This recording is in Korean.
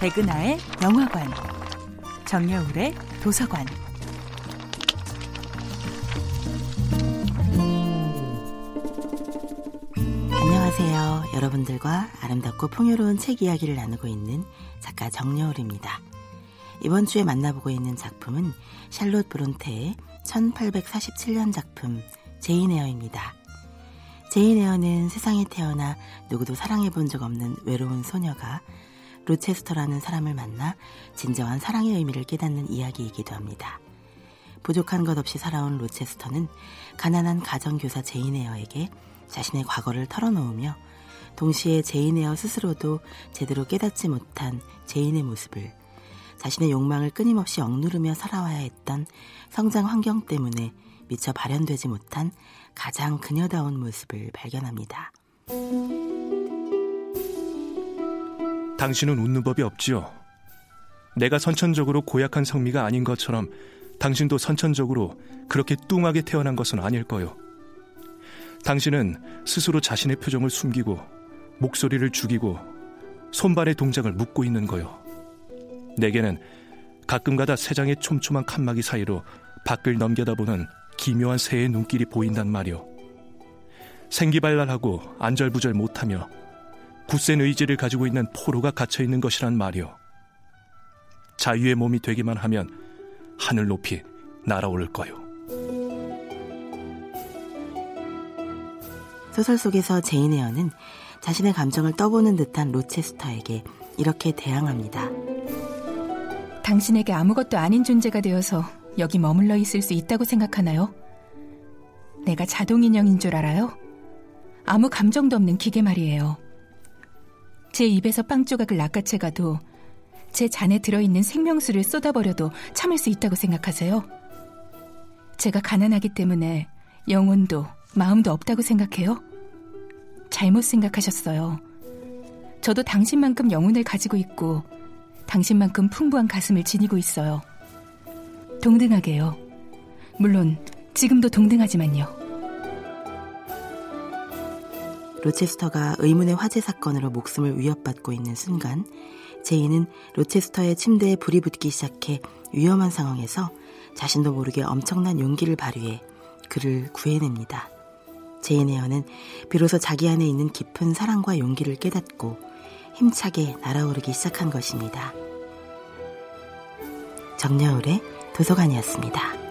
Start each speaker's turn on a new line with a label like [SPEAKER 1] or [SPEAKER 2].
[SPEAKER 1] 백은하의 영화관, 정여울의 도서관.
[SPEAKER 2] 안녕하세요. 여러분들과 아름답고 풍요로운 책 이야기를 나누고 있는 작가 정여울입니다. 이번 주에 만나보고 있는 작품은 샬롯 브론테의 1847년 작품 제인 에어입니다. 제인 에어는 세상에 태어나 누구도 사랑해 본 적 없는 외로운 소녀가 로체스터라는 사람을 만나 진정한 사랑의 의미를 깨닫는 이야기이기도 합니다. 부족한 것 없이 살아온 로체스터는 가난한 가정교사 제인 에어에게 자신의 과거를 털어놓으며 동시에 제인 에어 스스로도 제대로 깨닫지 못한 제인의 모습을 자신의 욕망을 끊임없이 억누르며 살아와야 했던 성장 환경 때문에 미처 발현되지 못한 가장 그녀다운 모습을 발견합니다.
[SPEAKER 3] 당신은 웃는 법이 없지요. 내가 선천적으로 고약한 성미가 아닌 것처럼 당신도 선천적으로 그렇게 뚱하게 태어난 것은 아닐 거요. 당신은 스스로 자신의 표정을 숨기고 목소리를 죽이고 손발의 동작을 묶고 있는 거요. 내게는 가끔가다 세 장의 촘촘한 칸막이 사이로 밖을 넘겨다보는 기묘한 새의 눈길이 보인단 말이오. 생기발랄하고 안절부절 못하며 굳센 의지를 가지고 있는 포로가 갇혀 있는 것이란 말이오. 자유의 몸이 되기만 하면 하늘 높이 날아오를 거요.
[SPEAKER 2] 소설 속에서 제인 에어는 자신의 감정을 떠보는 듯한 로체스터에게 이렇게 대항합니다.
[SPEAKER 4] 당신에게 아무것도 아닌 존재가 되어서 여기 머물러 있을 수 있다고 생각하나요? 내가 자동인형인 줄 알아요? 아무 감정도 없는 기계 말이에요. 제 입에서 빵 조각을 낚아채 가도 제 잔에 들어있는 생명수를 쏟아버려도 참을 수 있다고 생각하세요? 제가 가난하기 때문에 영혼도 마음도 없다고 생각해요? 잘못 생각하셨어요. 저도 당신만큼 영혼을 가지고 있고 당신만큼 풍부한 가슴을 지니고 있어요. 동등하게요. 물론 지금도 동등하지만요.
[SPEAKER 2] 로체스터가 의문의 화재 사건으로 목숨을 위협받고 있는 순간 제이는 로체스터의 침대에 불이 붙기 시작해 위험한 상황에서 자신도 모르게 엄청난 용기를 발휘해 그를 구해냅니다. 제인 에어는 비로소 자기 안에 있는 깊은 사랑과 용기를 깨닫고 힘차게 날아오르기 시작한 것입니다. 정여울의 도서관이었습니다.